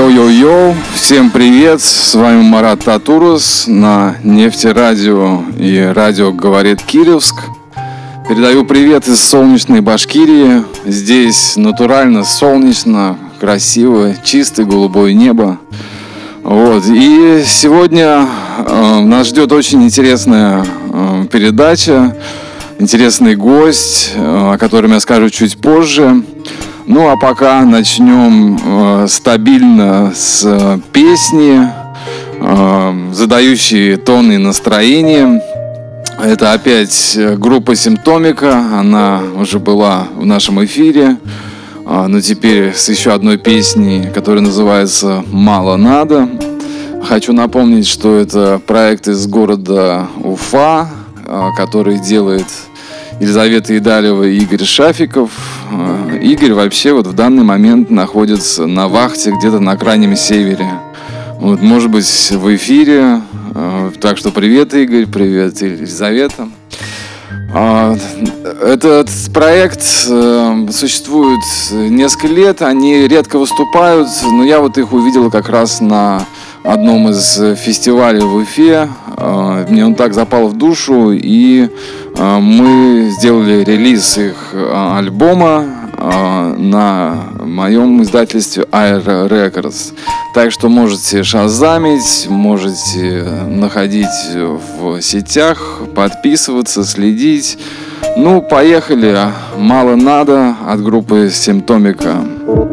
Йоу-йоу-йоу, всем привет, с вами Марат Татурус на нефтерадио и радио «Говорит Кировск». Передаю привет из солнечной Башкирии. Здесь натурально солнечно, красиво, чистое голубое небо. Вот. И сегодня э, нас ждет очень интересная э, передача, интересный гость, э, о котором я скажу чуть позже. Ну а пока начнем э, стабильно с э, песни, э, задающие тон и. Это опять группа Симптомика, она уже была в нашем эфире, э, но теперь с еще одной песней, которая называется «Мало надо». Хочу напомнить, что это проект из города Уфа, э, который делает Елизавета Идалева и Игорь Шафиков. Э, Игорь вообще вот в данный момент находится на вахте где-то на крайнем севере. Вот, может быть, в эфире. Э, так что привет, Игорь, привет, Елизавета. А, этот проект э, существует несколько лет, они редко выступают, но я вот их увидел как раз на одном из фестивалей в Уфе. Мне он так запал в душу, и мы сделали релиз их альбома на моем издательстве Air Records. Так что можете шазамить, можете находить в сетях, подписываться, следить. Ну, поехали. Мало надо от группы Симптомика. Небо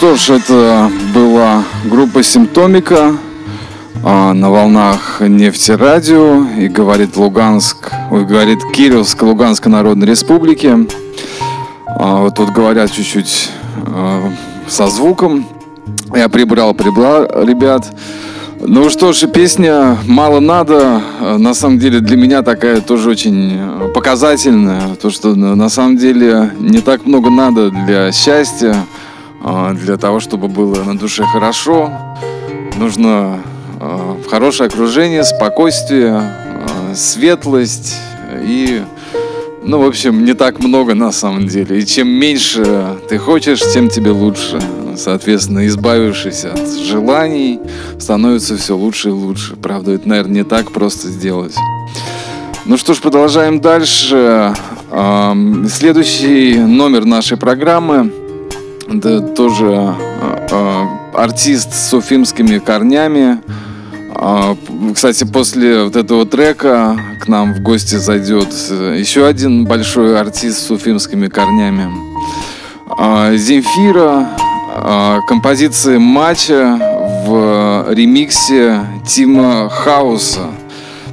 что ж, это была группа Симптомика. а, на волнах нефтерадио и говорит Луганск, ой, говорит Кировск Луганской Народной Республики. А, вот тут говорят чуть-чуть а, со звуком. Я прибрал, прибрал, ребят. Ну что ж, песня «Мало надо» на самом деле для меня такая тоже очень показательная. То, что на самом деле не так много надо для счастья, для того, чтобы было на душе хорошо. Нужно Э, хорошее окружение, спокойствие, э, светлость и, ну, в общем, не так много на самом деле. И чем меньше ты хочешь, тем тебе лучше. Соответственно, избавившись от желаний, становится все лучше и лучше. Правда, это, наверное, не так просто сделать. Ну что ж, продолжаем дальше. Следующий номер нашей программы это тоже э, артист с уфимскими корнями, а, кстати, после вот этого трека к нам в гости зайдет э, еще один большой артист с уфимскими корнями. А, Земфира, а, композиции матча в ремиксе Тима Хауса.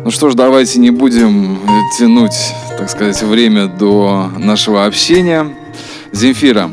Ну что ж, давайте не будем тянуть, так сказать, время до нашего общения. Земфира.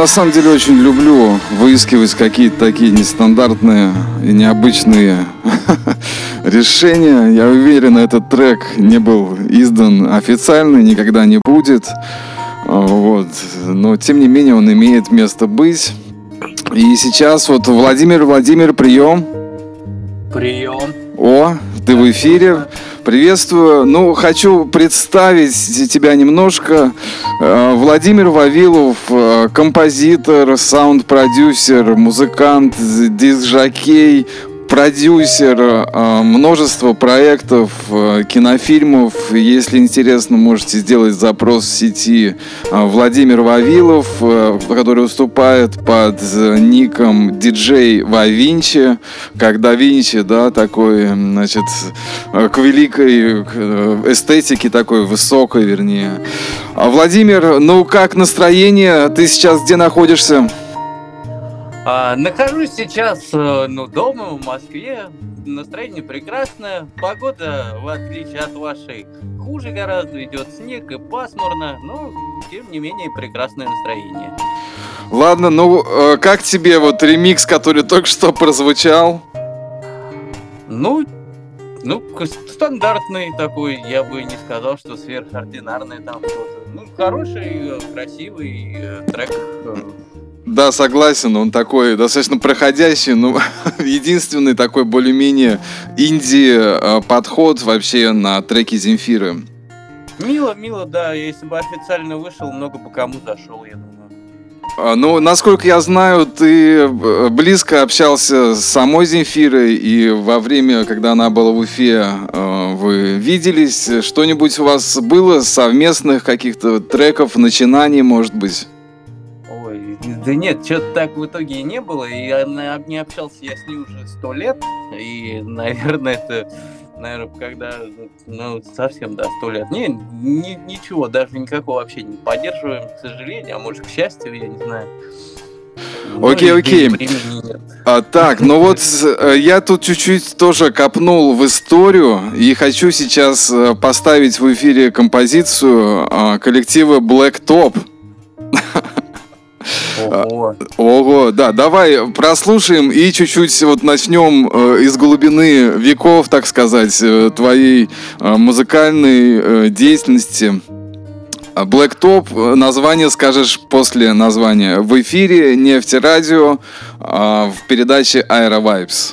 На самом деле очень люблю выискивать какие-то такие нестандартные и необычные решения. Я уверен, этот трек не был издан официально, никогда не будет. А, вот. Но, тем не менее, он имеет место быть. И сейчас вот Владимир, Владимир, прием. Прием. О, ты в эфире. Приветствую. Ну, хочу представить тебя немножко. Э, Владимир Вавилов, э, композитор, саунд-продюсер, музыкант, диск-жокей, продюсер э, множество проектов, э, кинофильмов. Если интересно, можете сделать запрос в сети э, Владимир Вавилов, который выступает под ником диджей Вавинчи, как Да Винчи, да, такой, значит, к великой эстетике, такой высокой, вернее. А, Владимир, ну как настроение? Ты сейчас где находишься? А, нахожусь сейчас э, ну, дома в Москве. Настроение прекрасное. Погода, в отличие от вашей, хуже гораздо. Идет снег и пасмурно, но тем не менее прекрасное настроение. Ладно, ну э, как тебе вот ремикс, который только что прозвучал? Ну, ну, стандартный такой, я бы не сказал, что сверхординарный там что-то. Ну, хороший, э, красивый трек. Да, согласен, он такой достаточно проходящий, но единственный такой более-менее инди-подход вообще на треки Земфиры. Мило, мило, да, если бы официально вышел, много бы кому зашел, я думаю. А, ну, насколько я знаю, ты э, близко общался с самой Земфирой, и во время, когда она была в Уфе, э, вы виделись. Что-нибудь у вас было совместных каких-то треков, начинаний, может быть? Да нет, что-то так в итоге и не было. И я не общался я с ней уже сто лет. И, наверное, это, наверное, когда, ну, совсем, да, сто лет. Не, ни, ничего, даже никакого вообще не поддерживаем, к сожалению, а может, к счастью, я не знаю. Ну, окей, окей. А, так, ну вот э, я тут чуть-чуть тоже копнул в историю и хочу сейчас э, поставить в эфире композицию а, коллектива Black Top. Ого. Ого, да, давай прослушаем и чуть-чуть вот начнем э, из глубины веков, так сказать, э, твоей э, музыкальной деятельности. Black Top, название скажешь после названия. В эфире Нефтерадио э, в передаче Aero Vibes.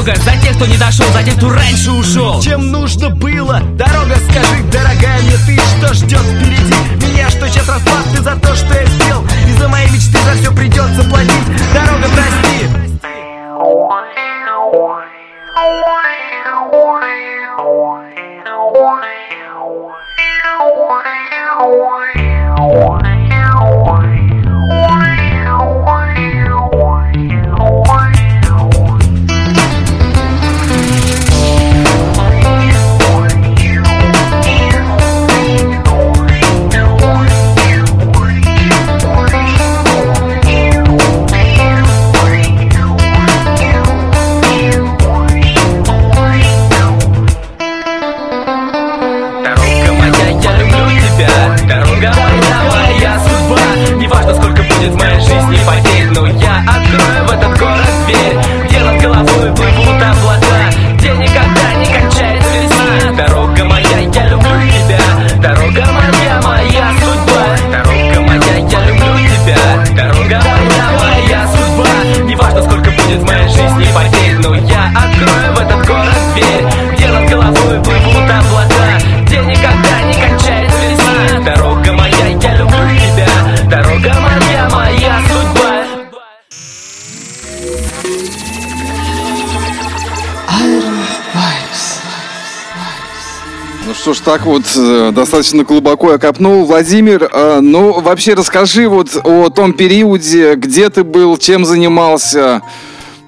Дорога за тех, кто не дошел За тех, кто раньше ушел Чем нужно было? Дорога, скажи, дорогая мне ты Что ждет впереди? Меня что сейчас расплаты за то, что я сделал И за мои мечты за все придется платить Дорога, прости Ну что ж, так вот э, достаточно глубоко я копнул. Владимир, э, ну вообще расскажи вот о том периоде, где ты был, чем занимался,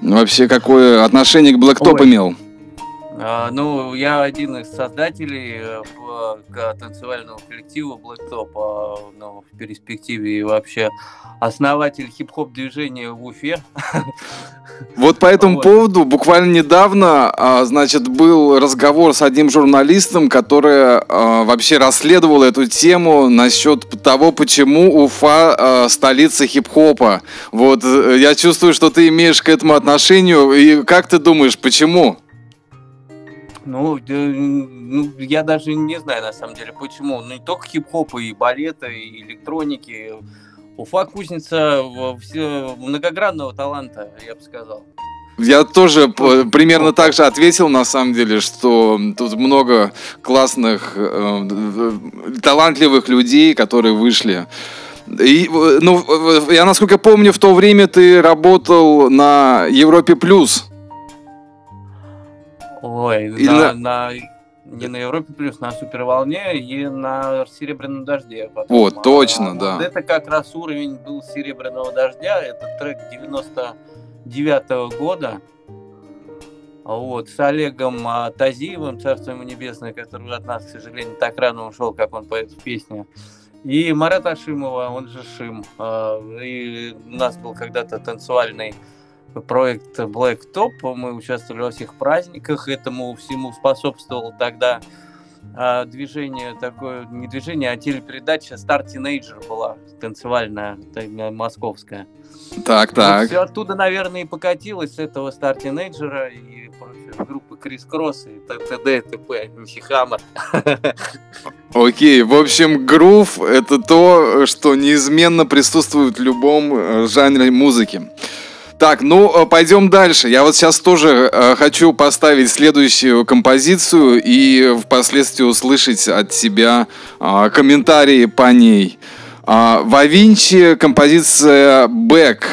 вообще какое отношение к Блэктоп имел. А, ну, я один из создателей э, танцевального коллектива Blacktop, а, ну, в перспективе и вообще основатель хип-хоп движения в Уфе. Вот по этому Вот. поводу буквально недавно, а, значит, был разговор с одним журналистом, который вообще расследовал эту тему насчет того, почему Уфа столица хип-хопа. Вот э, я чувствую, что ты имеешь к этому отношению. И как ты думаешь, почему? Ну, да, ну, я даже не знаю, на самом деле, почему. Ну, не только хип-хопа, и балета, и электроники. Уфа кузница все- многогранного таланта, я бы сказал. Я тоже примерно так же ответил, на самом деле, что тут много классных, э, талантливых людей, которые вышли. И, ну, я, насколько помню, в то время ты работал на Европе Плюс. Ой, Или на, на- на- не на Европе плюс, на Суперволне и на Серебряном дожде. потом. Вот, А, точно, вот да. Это как раз уровень был Серебряного дождя. Это трек 99 года. Вот, с Олегом а, Тазиевым, царство ему небесное, который от нас, к сожалению, так рано ушел, как он поет в песне. И Марат Ашимова, он же Шим. А, И у нас был когда-то танцевальный проект Black Top. Мы участвовали во всех праздниках. Этому всему способствовало тогда а, движение такое, не движение, а телепередача Star Teenager была танцевальная, та- московская. Так, так. все оттуда, наверное, и покатилось с этого Star Teenager и группы Крис Кросс и т.д. и т.п. Окей, в общем, грув — это то, что неизменно присутствует в любом э, жанре музыки. Так, ну, э, пойдем дальше. Я вот сейчас тоже э, хочу поставить следующую композицию и впоследствии услышать от тебя а, комментарии по ней. А, в Авинчи композиция «Бэк».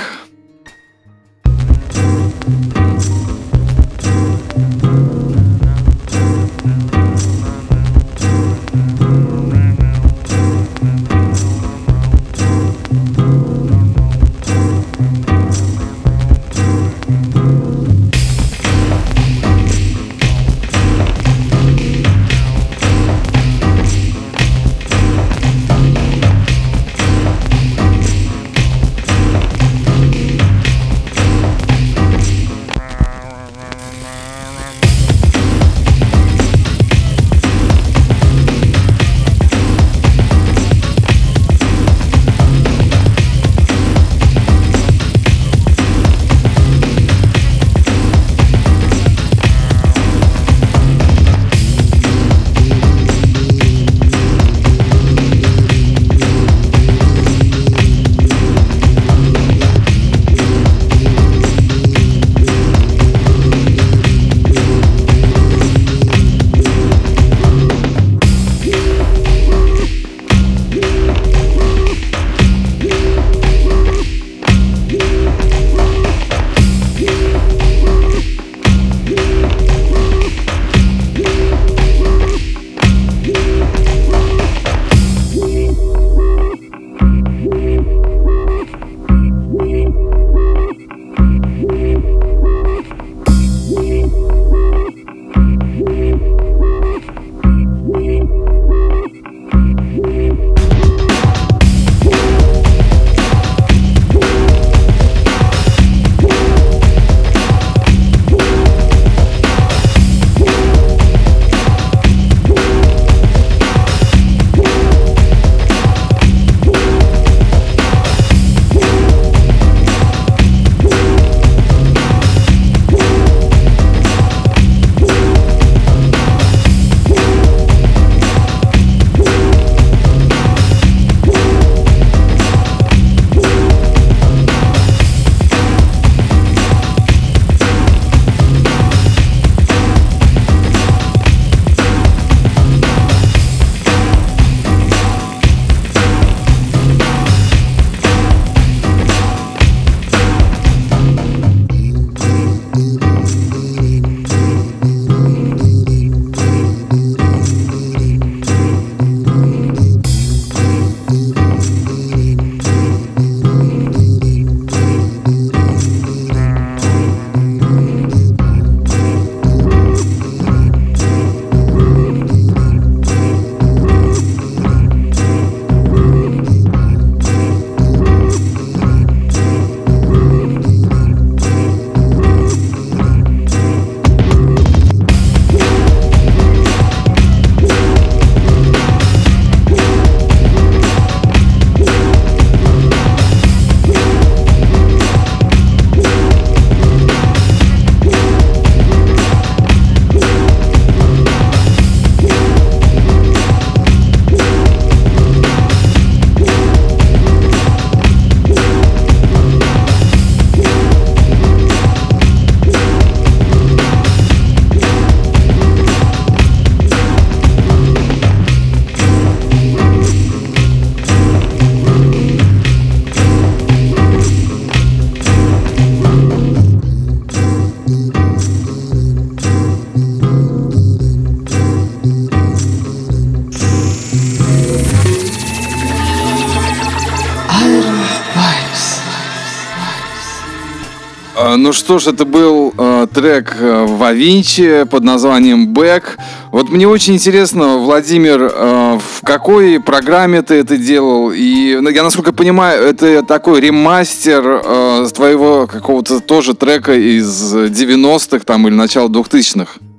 Ну что ж, это был э, трек э, Вавинчи под названием Back. Вот мне очень интересно, Владимир, э, в какой программе ты это делал? И ну, я, насколько понимаю, это такой ремастер э, твоего какого-то тоже трека из 90-х там или начала 2000-х.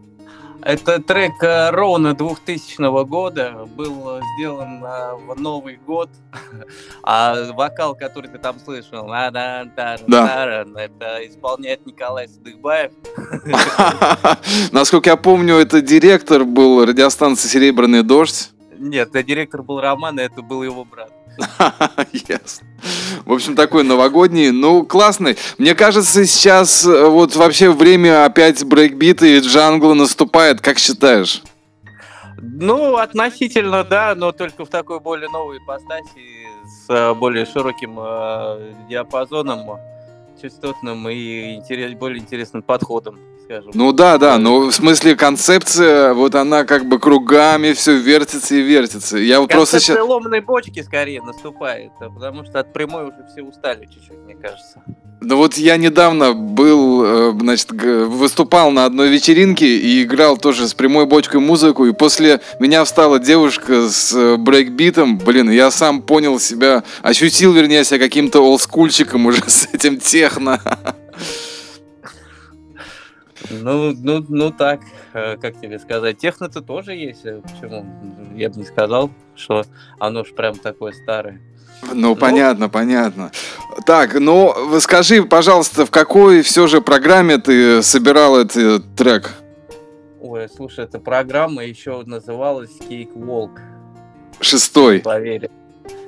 Это трек э, ровно 2000 года, был сделан э, в Новый год, а вокал, который ты там слышал, да. это исполняет Николай Садыхбаев. Насколько я помню, это директор был радиостанции «Серебряный дождь». Нет, это директор был Роман, и это был его брат. Yes. В общем, такой новогодний, ну, классный. Мне кажется, сейчас э, вот вообще время опять брейкбита и джангла наступает. Как считаешь? Ну, относительно, да, но только в такой более новой ипостаси с э, более широким э, диапазоном частотным и интерес, более интересным подходом скажем. Ну да, да, но в смысле концепция, вот она как бы кругами все вертится и вертится. Я вот просто сейчас... ломаной бочки скорее наступает, а потому что от прямой уже все устали чуть-чуть, мне кажется. Ну вот я недавно был, э, значит, выступал на одной вечеринке и играл тоже с прямой бочкой музыку, и после меня встала девушка с э, брейкбитом, блин, я сам понял себя, ощутил, вернее, себя каким-то олдскульчиком уже с этим техно. Ну, ну, ну так, э, как тебе сказать, техно-то тоже есть. Э, почему? Я бы не сказал, что оно ж прям такое старое. Ну, ну, понятно, понятно. Так, ну, скажи, пожалуйста, в какой все же программе ты собирал этот трек? Ой, слушай, эта программа еще называлась Cake Walk. Шестой? Поверь.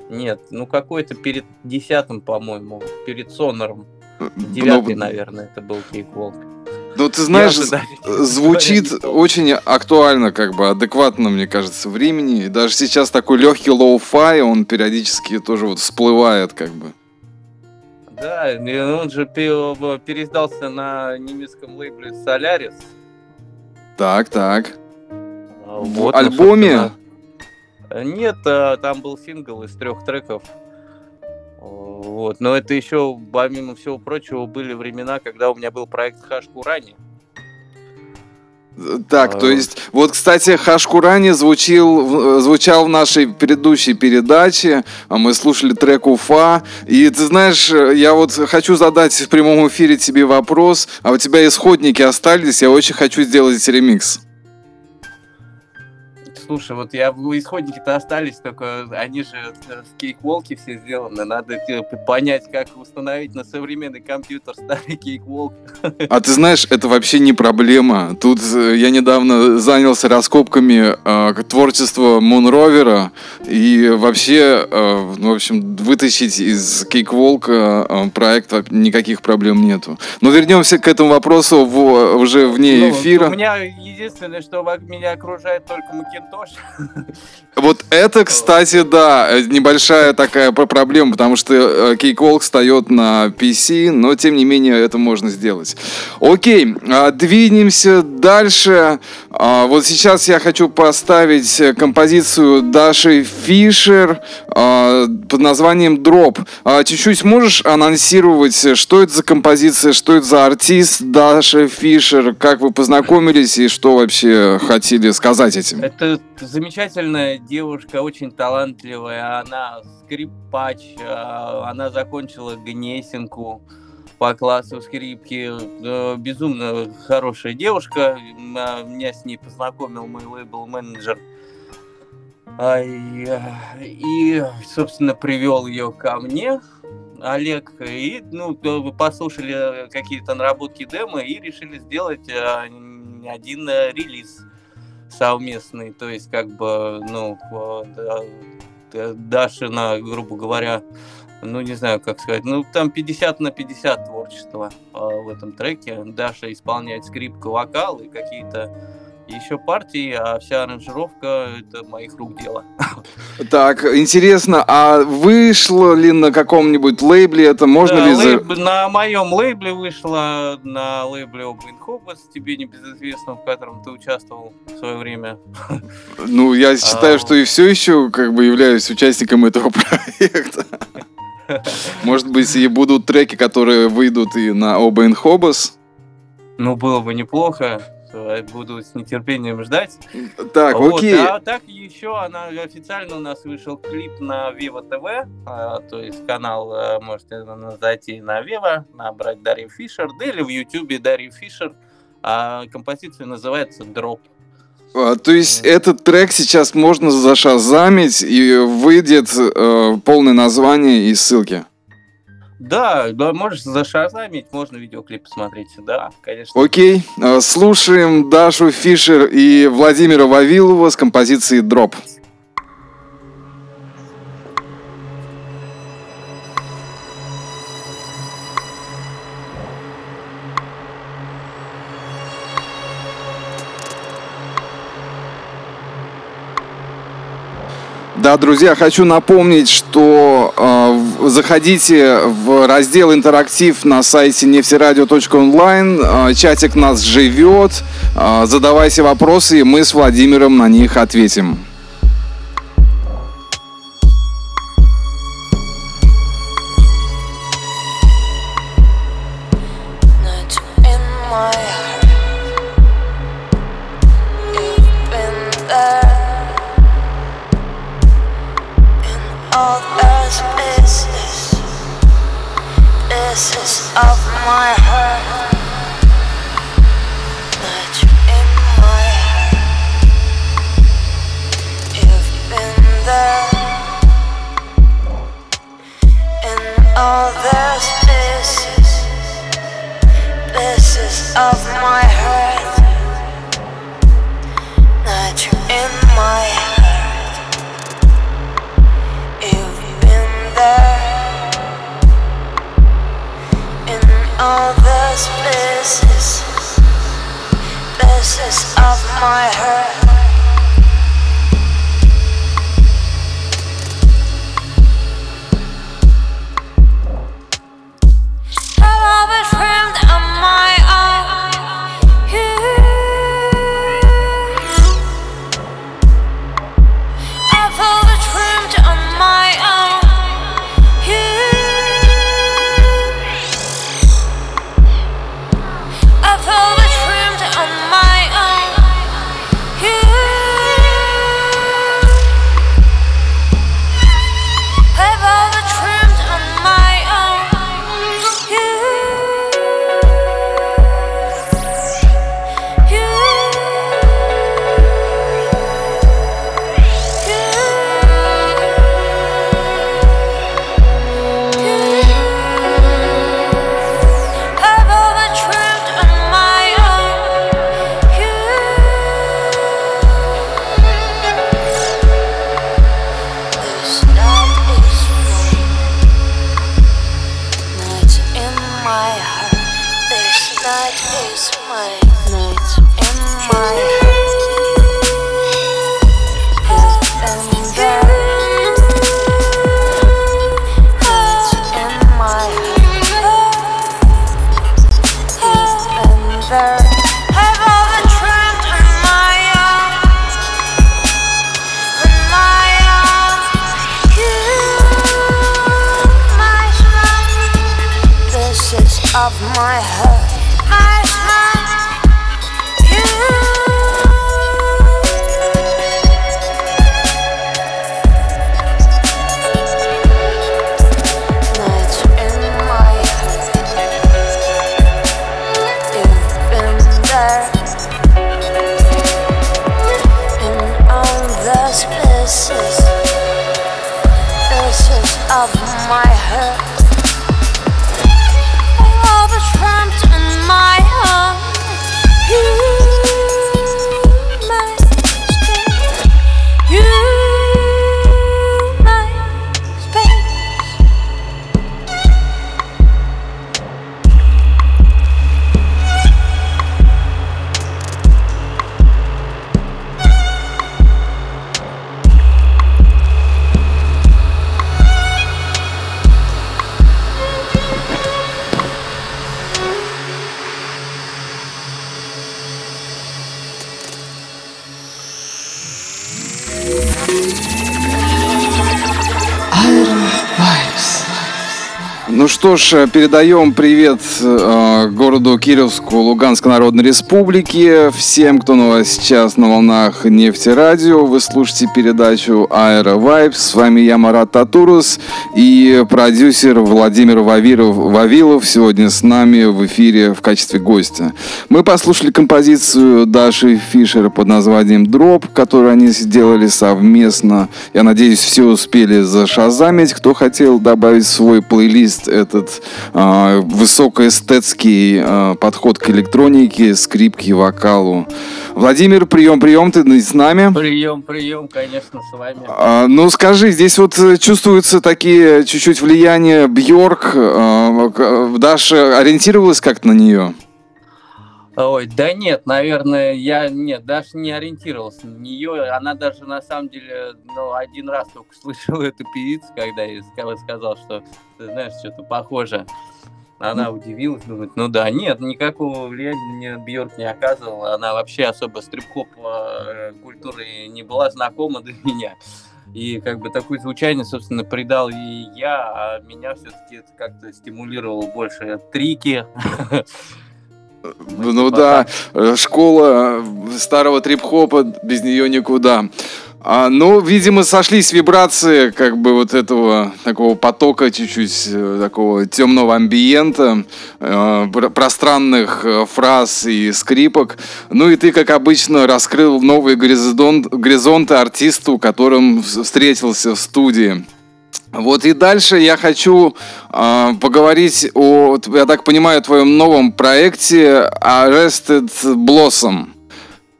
Нет, ну какой-то перед десятым, по-моему, перед Сонором. Ну, Девятый, ну, наверное, это был Cakewalk. Ну, ты знаешь, звучит очень актуально, как бы адекватно, мне кажется, времени. И даже сейчас такой легкий lo-fi, он периодически тоже вот всплывает, как бы. Да, он же переиздался на немецком лейбле Solaris. Так, так. Вот, В альбоме? Нет, а, там был сингл из трех треков. Вот. Но это еще, помимо всего прочего, были времена, когда у меня был проект Хашкурани. Так, а... то есть, вот, кстати, Хашкурани звучил, звучал в нашей предыдущей передаче, а мы слушали трек Уфа, и ты знаешь, я вот хочу задать в прямом эфире тебе вопрос, а у тебя исходники остались, я очень хочу сделать ремикс. Слушай, вот я исходники-то остались, только они же в кейк-волке все сделаны. Надо типа, понять, как установить на современный компьютер старый кейк-волк. А ты знаешь, это вообще не проблема. Тут э, я недавно занялся раскопками э, творчества Мунровера, и вообще, э, ну, в общем, вытащить из кейк-волка э, проект никаких проблем нету. Но вернемся к этому вопросу в, уже вне ну, эфира. У меня единственное, что меня окружает только Макинтош Макинтош. Вот это, кстати, да, небольшая такая проблема, потому что Кейкволк э, встает на PC, но тем не менее это можно сделать. Окей, а, двинемся дальше. А, вот сейчас я хочу поставить композицию Даши Фишер а, под названием Дроп. Чуть-чуть можешь анонсировать, что это за композиция, что это за артист Даша Фишер, как вы познакомились и что вообще хотели сказать этим? Это замечательная девушка, очень талантливая. Она скрипач, а, она закончила Гнесинку по классу скрипки. Э, безумно хорошая девушка. А, меня с ней познакомил мой лейбл-менеджер. И, собственно, привел ее ко мне, Олег, и ну, послушали какие-то наработки демо и решили сделать а, один релиз совместный, то есть как бы, ну, Дашина, грубо говоря, ну, не знаю, как сказать, ну, там 50 на 50 творчества э, в этом треке. Даша исполняет скрипку, вокал и какие-то еще партии, а вся аранжировка это моих рук дело. Так, интересно, а вышло ли на каком-нибудь лейбле это? Можно да, ли... Лейб, на моем лейбле вышло, на лейбле Open Hobos, тебе небезызвестном, в котором ты участвовал в свое время. Ну, я считаю, а... что и все еще как бы являюсь участником этого проекта. Может быть, и будут треки, которые выйдут и на Обен Хобос. Ну, было бы неплохо. Э, Буду с нетерпением ждать. Так, Вот, окей. А так еще она официально у нас вышел клип на Viva TV, а, то есть канал а, можете на- зайти на Viva, набрать Дарья Фишер, да или в Ютубе Дарья Фишер. А композиция называется Drop. А, То есть этот трек сейчас можно зашазамить и выйдет э, полное название и ссылки. Да, да, можешь зашазамить, можно видеоклип посмотреть, да, конечно. Окей, э, слушаем Дашу Фишер и Владимира Вавилова с композицией «Drop». Да, друзья, хочу напомнить, что э, заходите в раздел «Интерактив» на сайте нефтерадио.онлайн. Э, чатик нас живет. Э, задавайте вопросы, и мы с Владимиром на них ответим. All those pieces pieces of my heart. Not you in my heart. You've been there. In all those pieces Pieces of my heart что ж, передаем привет э, городу Кировску Луганской Народной Республики. Всем, кто на вас сейчас на волнах Нефти Радио. Вы слушаете передачу Аэро Vibes. С вами я, Марат Татурус и продюсер Владимир Вавилов, Вавилов сегодня с нами в эфире в качестве гостя. Мы послушали композицию Даши Фишера под названием «Дроп», которую они сделали совместно. Я надеюсь, все успели зашазамить. Кто хотел добавить свой плейлист этот э, высокоэстетский э, подход к электронике, скрипке, вокалу. Владимир, прием, прием, ты с нами? Прием, прием, конечно, с вами. А, ну скажи, здесь вот чувствуются такие чуть-чуть влияния Бьорк. А, Даша ориентировалась как-то на нее? Ой, да нет, наверное, я нет, даже не ориентировался на нее. Она даже на самом деле, ну, один раз только слышала эту певицу, когда я сказал, что ты знаешь, что-то похоже. Она удивилась, думает, ну да, нет, никакого влияния Бьорк не оказывала. Она вообще особо с трип-хоп э, культурой не была знакома для меня. И как бы такое звучание, собственно, придал и я, а меня все-таки это как-то стимулировало больше трики, Ну да, э, школа э, старого трип-хопа, без нее никуда. А, ну, видимо, сошлись вибрации как бы вот этого такого потока чуть-чуть э, такого темного амбиента, э, пространных фраз и скрипок. Ну и ты, как обычно, раскрыл новые горизонт, горизонты артисту, которым встретился в студии. Вот и дальше я хочу э, поговорить о, я так понимаю, твоем новом проекте Arrested Blossom.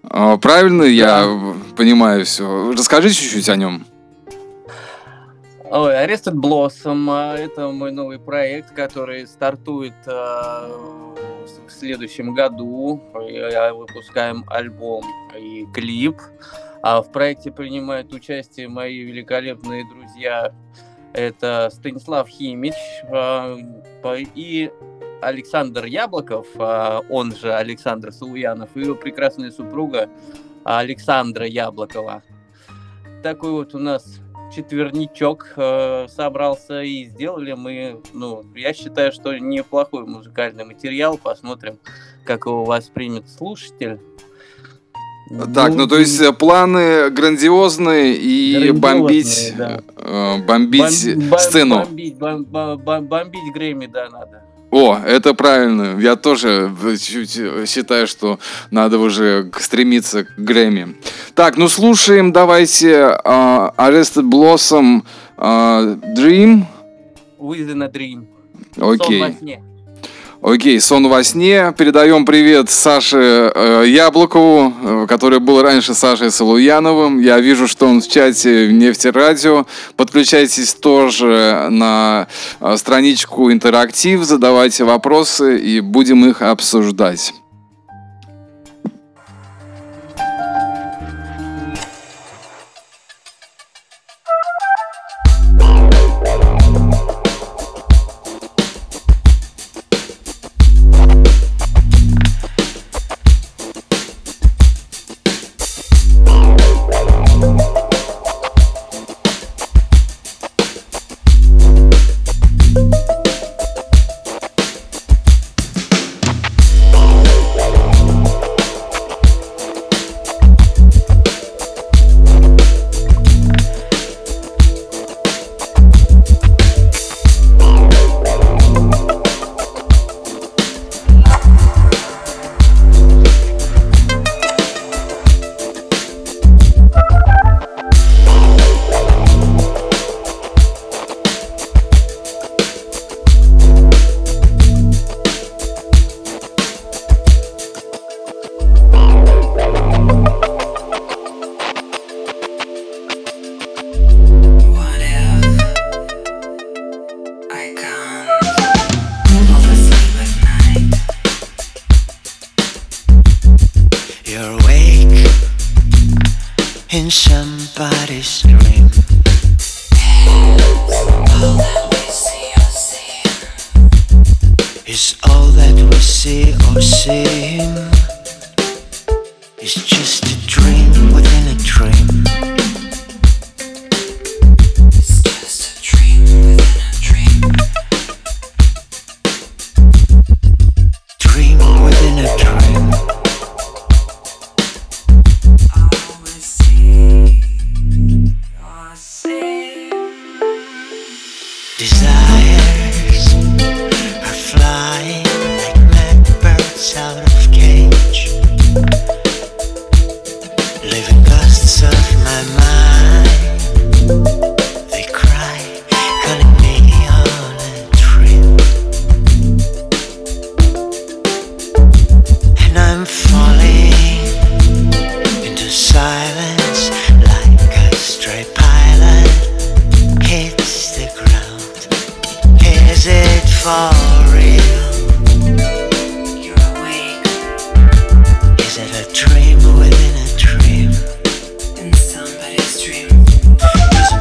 Э, правильно да. я понимаю все? Расскажи чуть-чуть о нем. Ой, Arrested Blossom а, – это мой новый проект, который стартует э, в следующем году. Я выпускаем альбом и клип. А в проекте принимают участие мои великолепные друзья это Станислав Химич а, и Александр Яблоков, а, он же Александр Сулуянов, и его прекрасная супруга Александра Яблокова. Такой вот у нас четверничок э, собрался и сделали мы, ну, я считаю, что неплохой музыкальный материал. Посмотрим, как его воспримет слушатель. Так, ну, ну то есть э, планы грандиозные и бомбить, да. э, бомбить Бом, сцену. Бомбить, бом, бом, бомбить Грэмми, да, надо. О, это правильно. Я тоже чуть считаю, что надо уже стремиться к Грэмми. Так, ну слушаем, давайте uh, Arrested Blossom uh, Dream. Within a Dream. Окей. Okay. Окей, сон во сне. Передаем привет Саше э, Яблокову, э, который был раньше Сашей Салуяновым. Я вижу, что он в чате Нефтерадио. Подключайтесь тоже на э, страничку интерактив, задавайте вопросы и будем их обсуждать.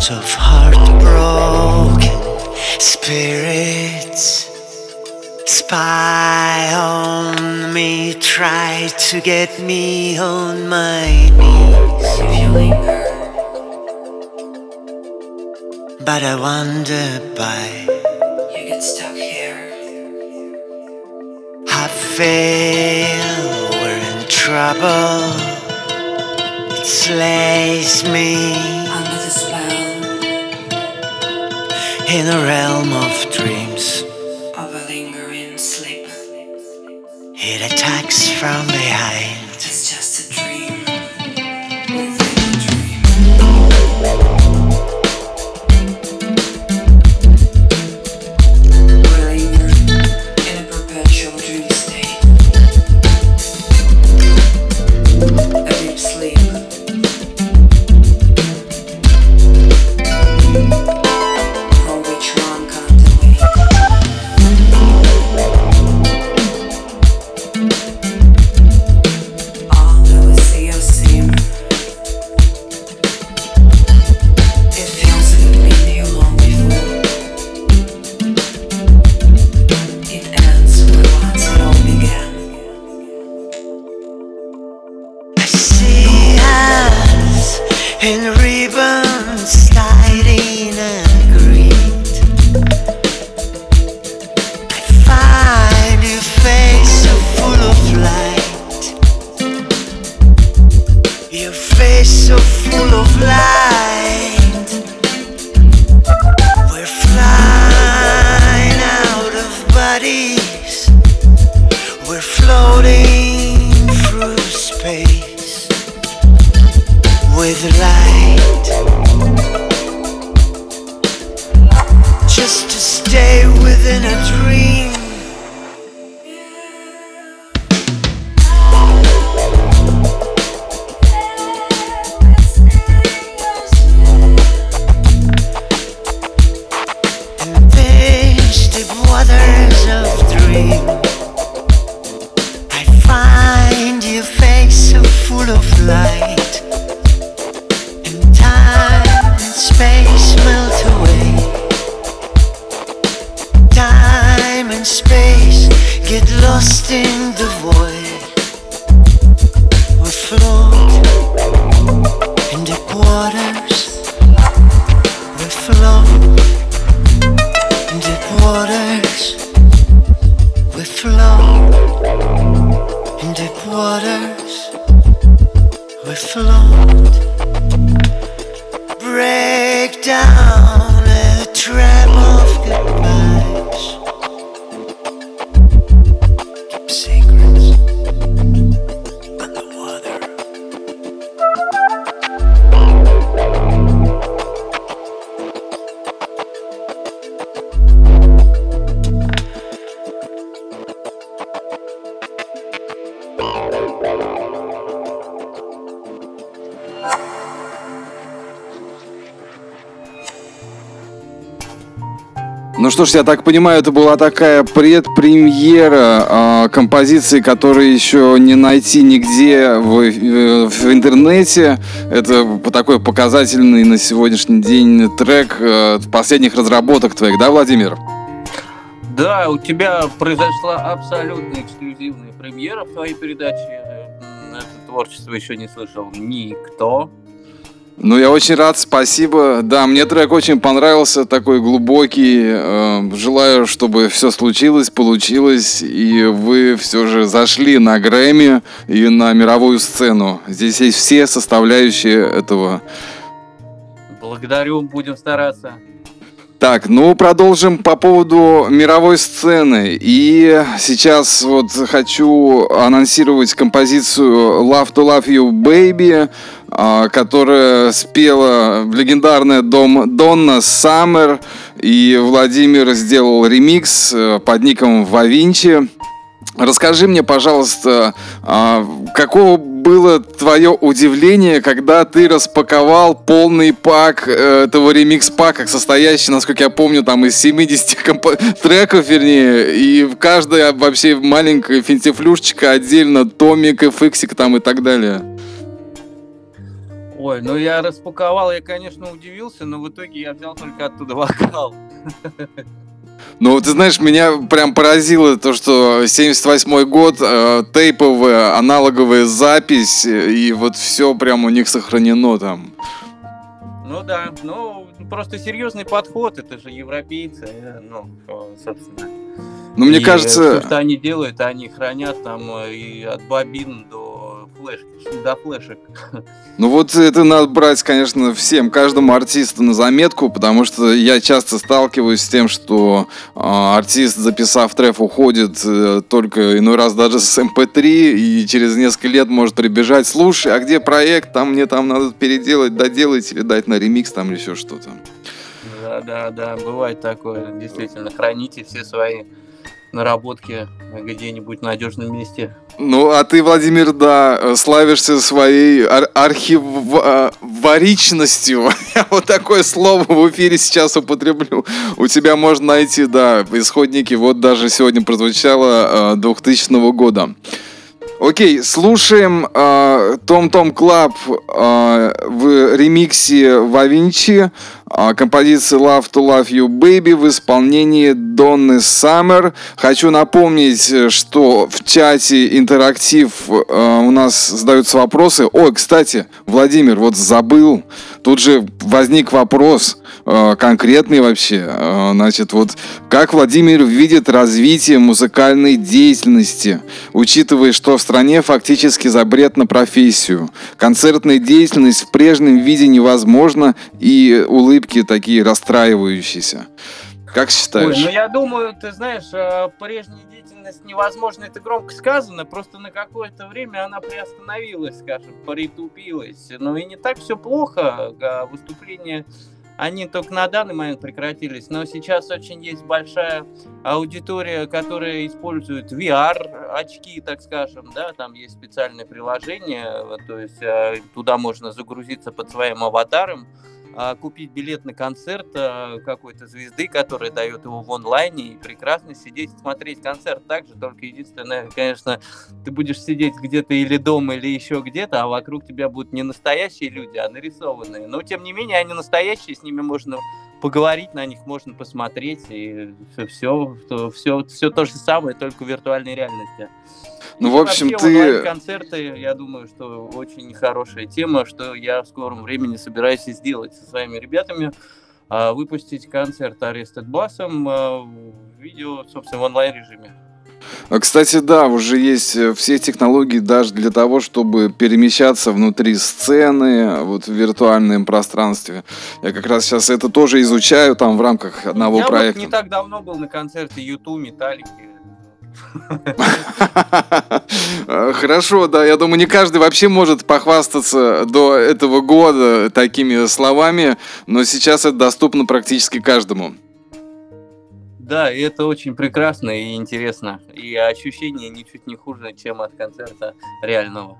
Visions of heartbroken spirits spy on me, try to get me on my knees. But I wonder by. You get stuck here. I feel we're in trouble. It slays me under the spell in a realm of dreams of a lingering sleep. It attacks from behind. Ж, я так понимаю, это была такая предпремьера э, композиции, которые еще не найти нигде в, э, в интернете. Это такой показательный на сегодняшний день трек э, последних разработок твоих, да, Владимир? Да, у тебя произошла абсолютно эксклюзивная премьера в твоей передаче. Это творчество еще не слышал никто. Ну, я очень рад, спасибо. Да, мне трек очень понравился, такой глубокий. Э, желаю, чтобы все случилось, получилось, и вы все же зашли на Грэмми и на мировую сцену. Здесь есть все составляющие этого. Благодарю, будем стараться. Так, ну продолжим по поводу мировой сцены. И сейчас вот хочу анонсировать композицию Love to Love You Baby, а, которая спела легендарная дом Донна Саммер. И Владимир сделал ремикс э, под ником Вавинчи. Расскажи мне, пожалуйста, а, какого было твое удивление, когда ты распаковал полный пак э, этого ремикс-пака, состоящий, насколько я помню, там из 70 комп- треков, вернее, и в каждой вообще маленькая финтифлюшечка отдельно, томик, фиксик там и так далее. Ой, ну я распаковал, я, конечно, удивился, но в итоге я взял только оттуда вокал. Ну, ты знаешь, меня прям поразило то, что 78 год, э, тейповая, аналоговая запись, э, и вот все прям у них сохранено там. Ну да, ну просто серьезный подход, это же европейцы, э, ну, э, собственно. Ну, мне И кажется... Все, что они делают, они хранят там и от бобин до флешки, до флешек. Ну вот это надо брать, конечно, всем, каждому артисту на заметку, потому что я часто сталкиваюсь с тем, что э, артист, записав трек, уходит э, только иной раз даже с MP3, и через несколько лет может прибежать, слушай, а где проект, там мне там надо переделать, доделать или дать на ремикс там или еще что-то. Да, да, да, бывает такое, действительно. Храните все свои наработки где-нибудь в надежном месте. Ну, а ты, Владимир, да, э, славишься своей ар- архиваричностью. Я вот такое слово в эфире сейчас употреблю. У тебя можно найти, да, исходники. Вот даже сегодня прозвучало э, 2000 года. Окей, слушаем э, Tom Tom Club э, в ремиксе Вавинчи э, композиции Love to Love You Baby в исполнении Донны Саммер. Хочу напомнить, что в чате интерактив э, у нас задаются вопросы. Ой, кстати, Владимир, вот забыл. Тут же возник вопрос э, конкретный вообще. Э, значит, вот как Владимир видит развитие музыкальной деятельности, учитывая, что в стране фактически запрет на профессию. Концертная деятельность в прежнем виде невозможна, и улыбки такие расстраивающиеся. Как считаешь? Ой, ну я думаю, ты знаешь, э, прежняя деятельность невозможна, это громко сказано, просто на какое-то время она приостановилась, скажем, притупилась. Но и не так все плохо, выступления они только на данный момент прекратились, но сейчас очень есть большая аудитория, которая использует VR-очки, так скажем, да, там есть специальное приложение, вот, то есть э, туда можно загрузиться под своим аватаром, купить билет на концерт а, какой-то звезды, которая дает его в онлайне, и прекрасно сидеть смотреть концерт так же, только единственное, конечно, ты будешь сидеть где-то или дома, или еще где-то, а вокруг тебя будут не настоящие люди, а нарисованные. Но, тем не менее, они настоящие, с ними можно поговорить, на них можно посмотреть, и все, все, все, все то же самое, только в виртуальной реальности. Ну, в общем, Вообще, ты... онлайн-концерты, я думаю, что очень хорошая тема, что я в скором времени собираюсь и сделать со своими ребятами, а, выпустить концерт Arrested Bass'ом а, в видео, собственно, в онлайн-режиме. А, Кстати, да, уже есть э, все технологии даже для того, чтобы перемещаться внутри сцены, вот в виртуальном пространстве. Я как раз сейчас это тоже изучаю там в рамках одного я проекта. вот не так давно был на концерте YouTube, Металлики. Хорошо, да, я думаю, не каждый вообще может похвастаться до этого года такими словами, но сейчас это доступно практически каждому. Да, и это очень прекрасно и интересно. И ощущение ничуть не хуже, чем от концерта реального.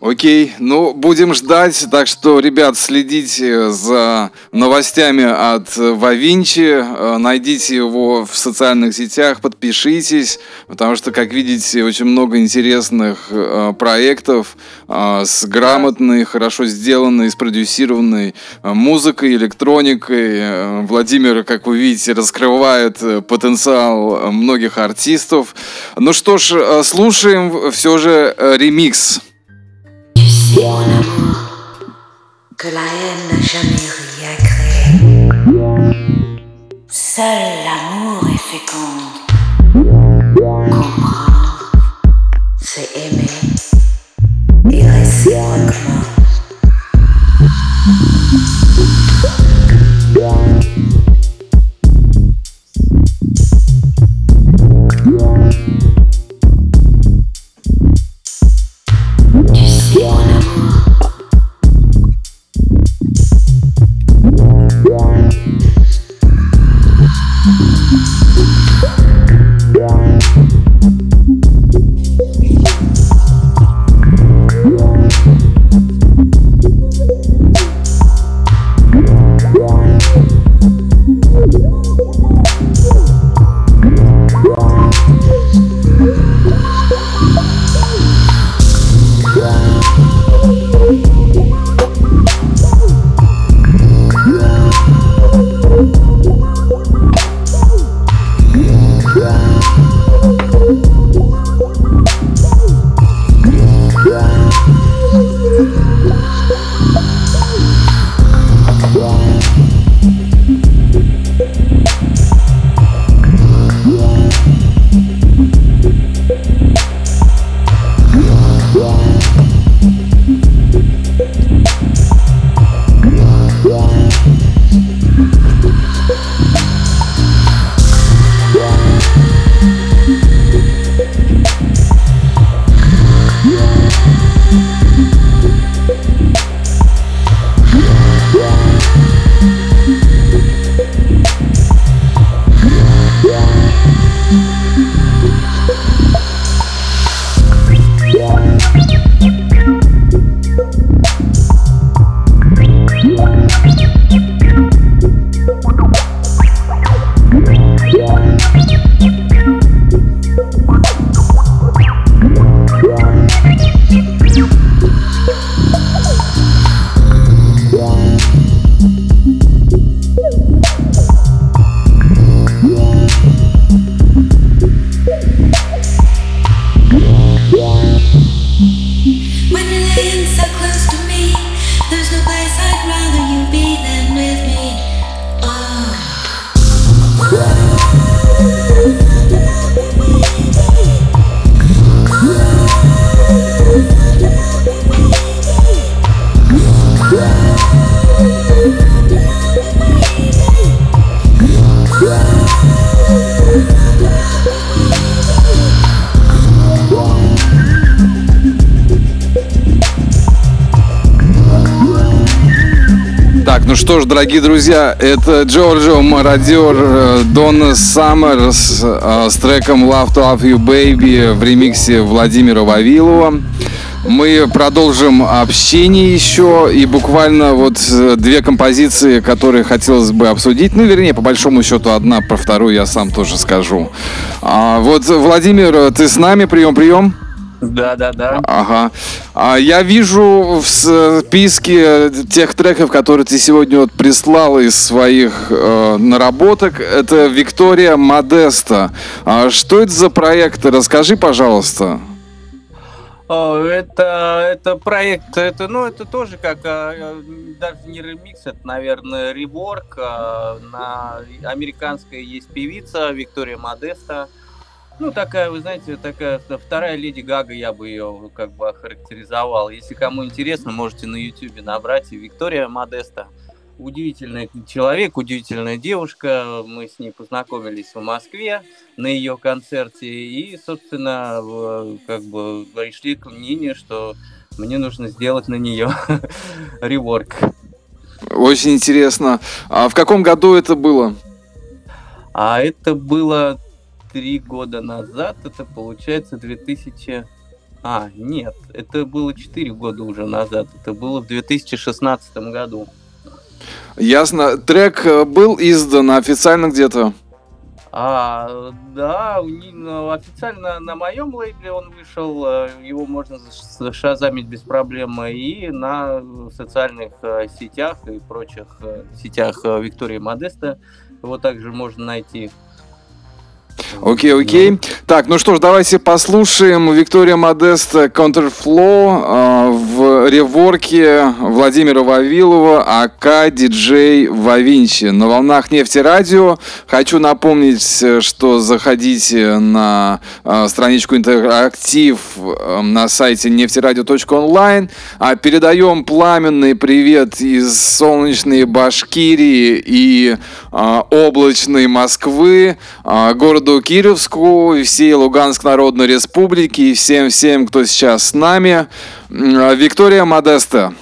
Окей, ну будем ждать, так что, ребят, следите за новостями от Вавинчи, э, найдите его в социальных сетях, подпишитесь, потому что, как видите, очень много интересных э, проектов э, с грамотной, хорошо сделанной, спродюсированной музыкой, электроникой. Владимир, как вы видите, раскрывает потенциал многих артистов. Ну что ж, слушаем все же ремикс. Mon amour, que la haine n'a jamais rien créé. Seul l'amour est fécond. Ну что ж, дорогие друзья, это Джорджо Мародер э, Донна Саммерс э, с треком Love to Love You Baby в ремиксе Владимира Вавилова. Мы продолжим общение еще и буквально вот э, две композиции, которые хотелось бы обсудить. Ну, вернее, по большому счету одна, про вторую я сам тоже скажу. А, вот, Владимир, ты с нами? Прием, прием. Да, да, да. Ага. А я вижу в списке тех треков, которые ты сегодня вот прислал из своих э, наработок, это Виктория Модеста. А что это за проект? Расскажи, пожалуйста. О, это, это проект, это, ну, это тоже как, а, даже не ремикс, это, наверное, реворк. А, на американской есть певица Виктория Модеста. Ну, такая, вы знаете, такая вторая леди Гага, я бы ее как бы охарактеризовал. Если кому интересно, можете на ютюбе набрать Виктория Модеста. Удивительный человек, удивительная девушка. Мы с ней познакомились в Москве на ее концерте и, собственно, как бы пришли к мнению, что мне нужно сделать на нее реворк. Очень интересно. А в каком году это было? А это было три года назад, это получается 2000... А, нет, это было четыре года уже назад, это было в 2016 году. Ясно. Трек э, был издан официально где-то? А, да, ну, официально на моем лейбле он вышел, э, его можно шазамить без проблем и на социальных э, сетях и прочих сетях Виктории Модеста его также можно найти. Окей, окей. Так, ну что ж, давайте послушаем Виктория Модеста Counterflow э, в реворке Владимира Вавилова, АК Диджей Вавинчи. На волнах нефти радио. Хочу напомнить, что заходите на э, страничку интерактив э, на сайте нефтерадио.онлайн. А передаем пламенный привет из солнечной Башкирии и э, облачной Москвы, э, городу Кировску, всей Луганск Народной Республики и всем-всем, кто сейчас с нами. Виктория Модеста.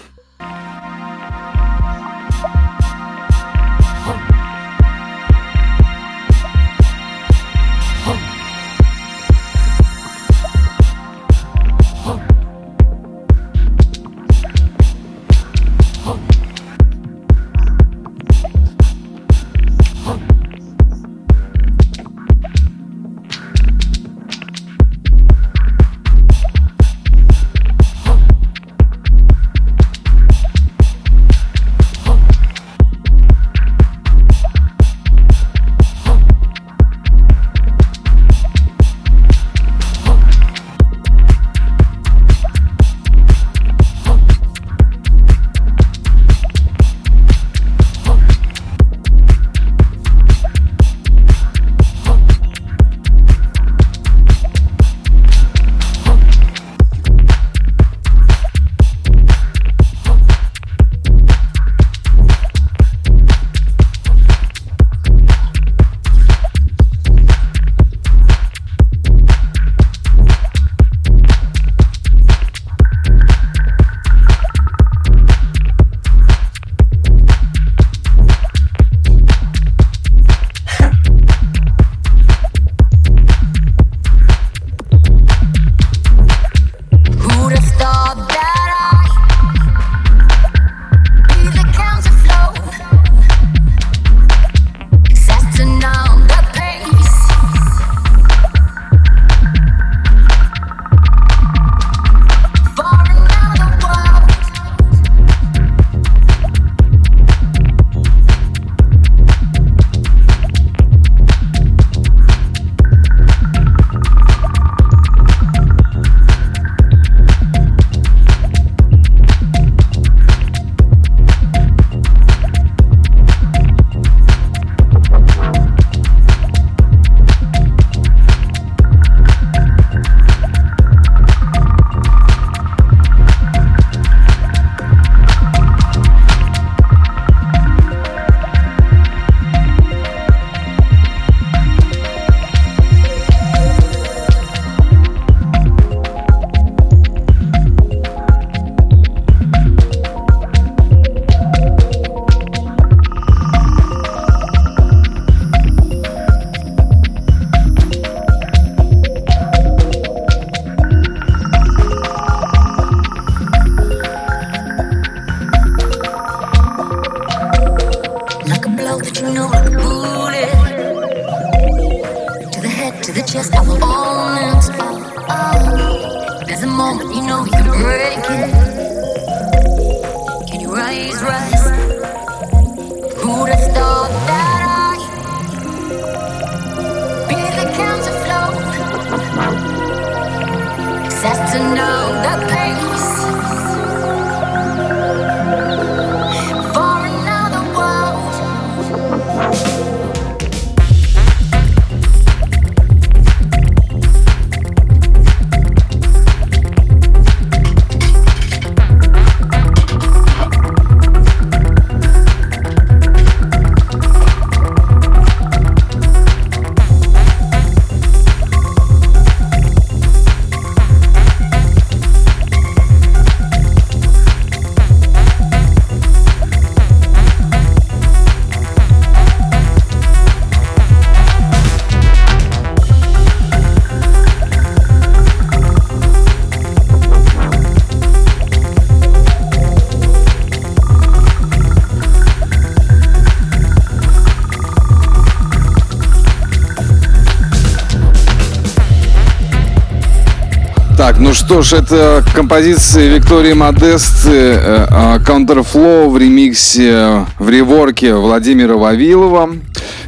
Что ж, это композиция Виктории Модесты э, э, Counterflow в ремиксе, в реворке Владимира Вавилова.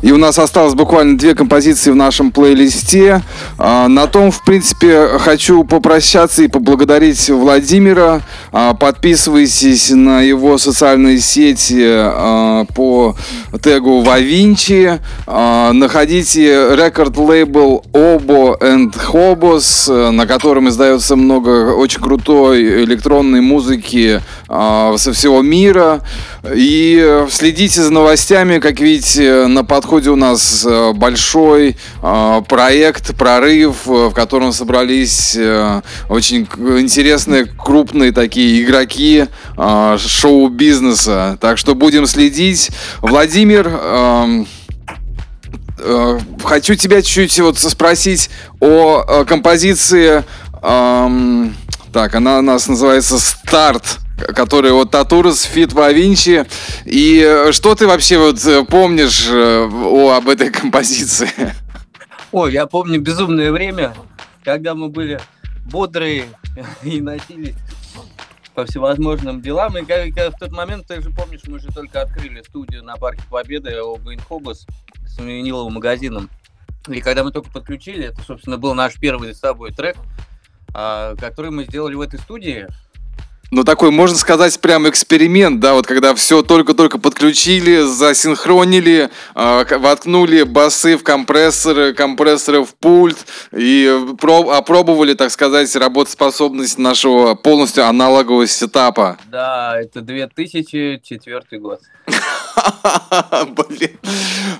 И у нас осталось буквально две композиции в нашем плейлисте. А, на том, в принципе, хочу попрощаться и поблагодарить Владимира. А, подписывайтесь на его социальные сети а, по тегу Вавинчи. Находите рекорд-лейбл Obo and Hobos, на котором издается много очень крутой электронной музыки со всего мира. И следите за новостями, как видите, на подходе у нас э, большой э, проект, прорыв, э, в котором собрались очень интересные, крупные такие игроки шоу-бизнеса. Так что будем следить. Владимир, хочу тебя чуть-чуть вот спросить о композиции. Так, она у нас называется «Старт» который вот Татурс, Фит Винчи. И э, что ты вообще вот э, помнишь э, о, об этой композиции? Ой, я помню безумное время, когда мы были бодрые и носились по всевозможным делам. И как, как в тот момент, ты же помнишь, мы же только открыли студию на Парке Победы у Инхобус с виниловым магазином. И когда мы только подключили, это, собственно, был наш первый с собой трек, а, который мы сделали в этой студии. Ну, такой, можно сказать, прям эксперимент, да, вот когда все только-только подключили, засинхронили, э, воткнули басы в компрессоры, компрессоры в пульт и проб, опробовали, так сказать, работоспособность нашего полностью аналогового сетапа. Да, это 2004 год. Блин.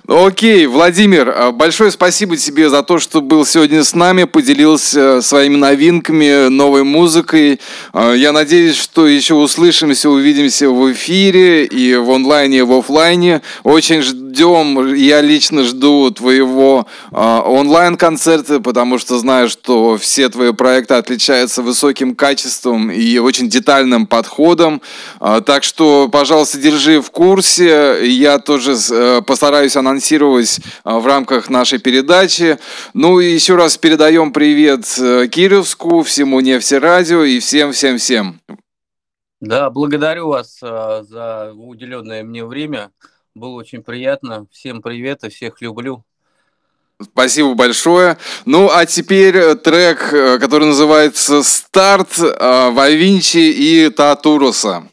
Окей, Владимир, а, большое спасибо тебе за то, что был сегодня с нами, поделился своими новинками, новой музыкой. А, я надеюсь, что еще услышимся, увидимся в эфире и в онлайне, и в офлайне. Очень ждем, я лично жду твоего а, онлайн-концерта, потому что знаю, что все твои проекты отличаются высоким качеством и очень детальным подходом. Так что, пожалуйста, держи в курсе я тоже э, постараюсь анонсировать э, в рамках нашей передачи. Ну и еще раз передаем привет э, Кировску, всему нефтерадио и всем-всем-всем. Да, благодарю вас за уделенное мне время. Было очень приятно. Всем привет и всех люблю. Спасибо большое. Ну, а теперь трек, который называется «Старт» Вавинчи и Татуроса.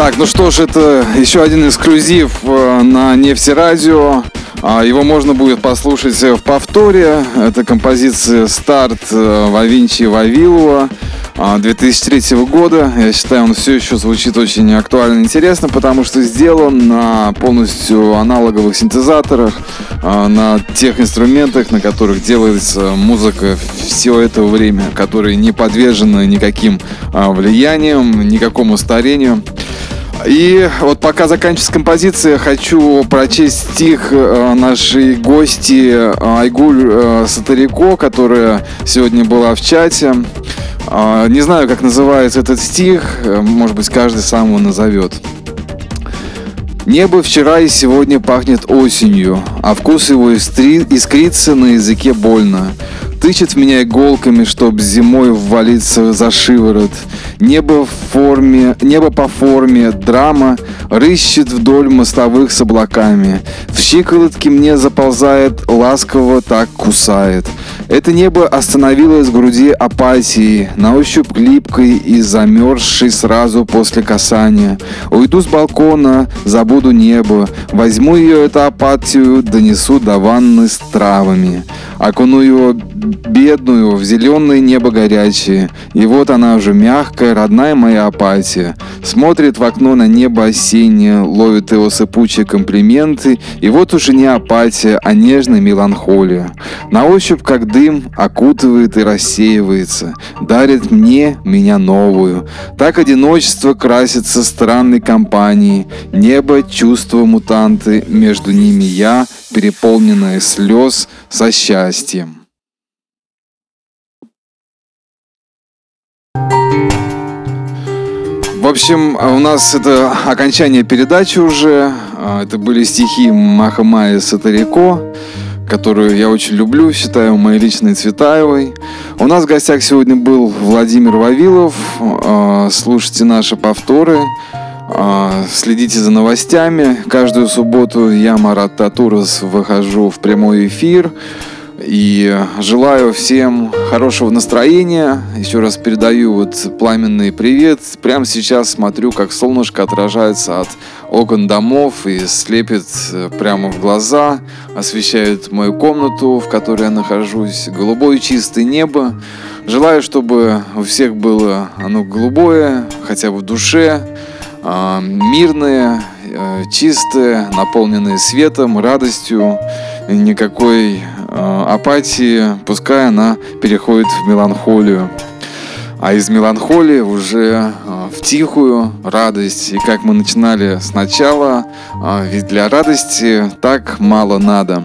Так, ну что ж, это еще один эксклюзив э, на нефтерадио. А, Его можно будет послушать в повторе. Это композиция «Старт» Вавинчи Вавилова а, 2003 года. Я считаю, он все еще звучит очень актуально и интересно, потому что сделан на полностью аналоговых синтезаторах, а, на тех инструментах, на которых делается музыка все это время, которые не подвержены никаким а, влияниям, никакому старению. И вот пока заканчивается композиция, хочу прочесть стих э, нашей гости э, Айгуль э, Сатарико, которая сегодня была в чате. А, Не знаю, как называется этот стих, может быть, каждый сам его назовет. Небо вчера и сегодня пахнет осенью, а вкус его искри- искрится на языке больно. Тычет в меня иголками, чтоб зимой ввалиться за шиворот. Небо в форме, небо по форме, драма рыщет вдоль мостовых с облаками. В щиколотке мне заползает, ласково так кусает. Это небо остановилось в груди апатии, на ощупь липкой и замерзшей сразу после касания. Уйду с балкона, забуду небо, возьму ее эту апатию, донесу до ванны с травами. Окуну ее бедную в зеленое небо горячее. И вот она уже мягкая, родная моя апатия. Смотрит в окно на небо осеннее, ловит его сыпучие комплименты. И вот уже не апатия, а нежная меланхолия. На ощупь, как дым, окутывает и рассеивается. Дарит мне меня новую. Так одиночество красится странной компанией. Небо, чувства мутанты, между ними я, переполненная слез со счастьем. Общем, у нас это окончание передачи уже. А, Это были стихи Махамая Сатарико, которую я очень люблю, считаю моей личной Цветаевой. У нас в гостях сегодня был Владимир Вавилов. А, Слушайте наши повторы. А, Следите за новостями. Каждую субботу я, Марат Татурас, выхожу в прямой эфир. И желаю всем хорошего настроения. Еще раз передаю вот пламенный привет. Прямо сейчас смотрю, как солнышко отражается от окон домов и слепит э, прямо в глаза, освещает мою комнату, в которой я нахожусь. Голубое чистое небо. Желаю, чтобы у всех было оно голубое, хотя бы в душе, а, мирное, э, чистое, наполненное светом, радостью, никакой апатии, пускай она переходит в меланхолию. А из меланхолии уже э, в тихую радость. И как мы начинали сначала, э, ведь для радости так мало надо.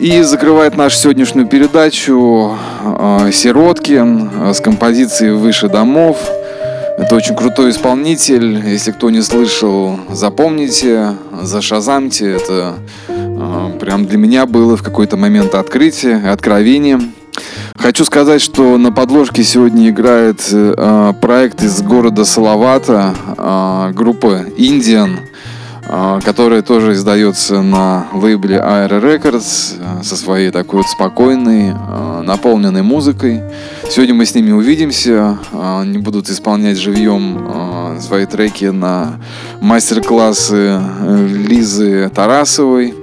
И закрывает нашу сегодняшнюю передачу Сироткин с композицией «Выше домов». Это очень крутой исполнитель. Если кто не слышал, запомните, зашазамьте. Это прям для меня было в какой-то момент открытие, откровение. Хочу сказать, что на подложке сегодня играет э, проект из города Салавата, э, группа Indian, э, которая тоже издается на лейбле Aero Records э, со своей такой вот спокойной, э, наполненной музыкой. Сегодня мы с ними увидимся. э, Они будут исполнять живьем э, свои треки на мастер-классы э, Лизы Тарасовой.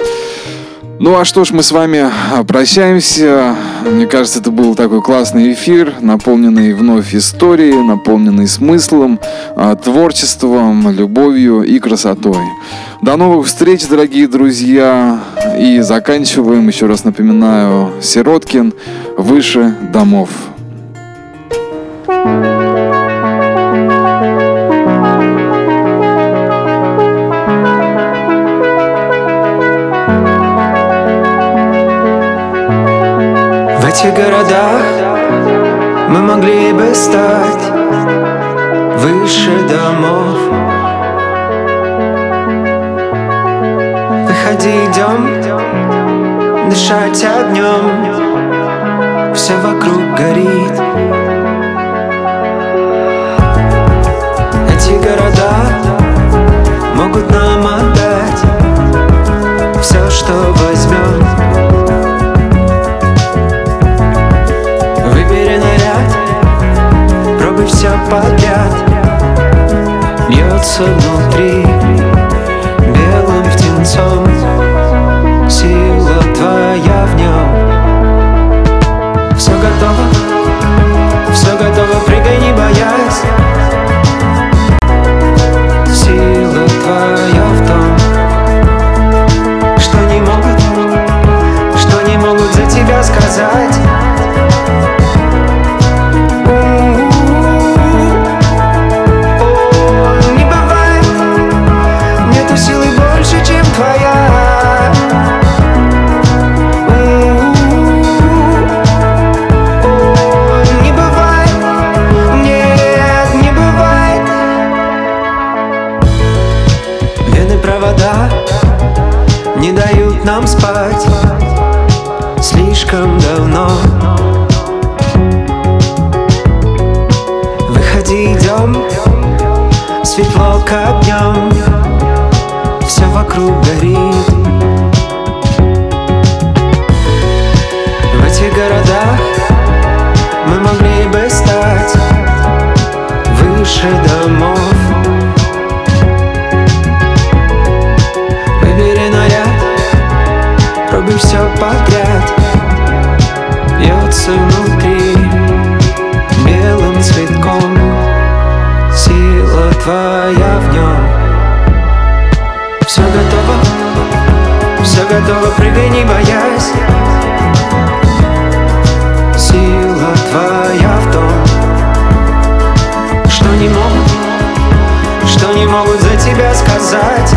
Ну а что ж, мы с вами а, прощаемся. Мне кажется, это был такой классный эфир, наполненный вновь историей, наполненный смыслом, а, творчеством, любовью и красотой. До новых встреч, дорогие друзья. И заканчиваем, еще раз напоминаю, Сироткин «Выше домов». В этих городах мы могли бы стать выше домов. Выходи, идем, дышать огнем, все вокруг горит. Эти города могут нам отдать все, что возьмем. Пробуй все подряд. Льется внутри белым птенцом. Сила твоя в нем Все готово, все готово, прыгай, не боясь. Сила твоя в том Что не могут, что не могут за тебя сказать слишком давно. Выходи, идем, светло как днем, все вокруг горит. В этих городах мы могли бы стать выше домов. Выбери наряд, пробуй все подряд, бьется внутри белым цветком. Сила твоя в нем Все готово, все готово, прыгай, не боясь. Сила твоя в том Что не могут, что не могут за тебя сказать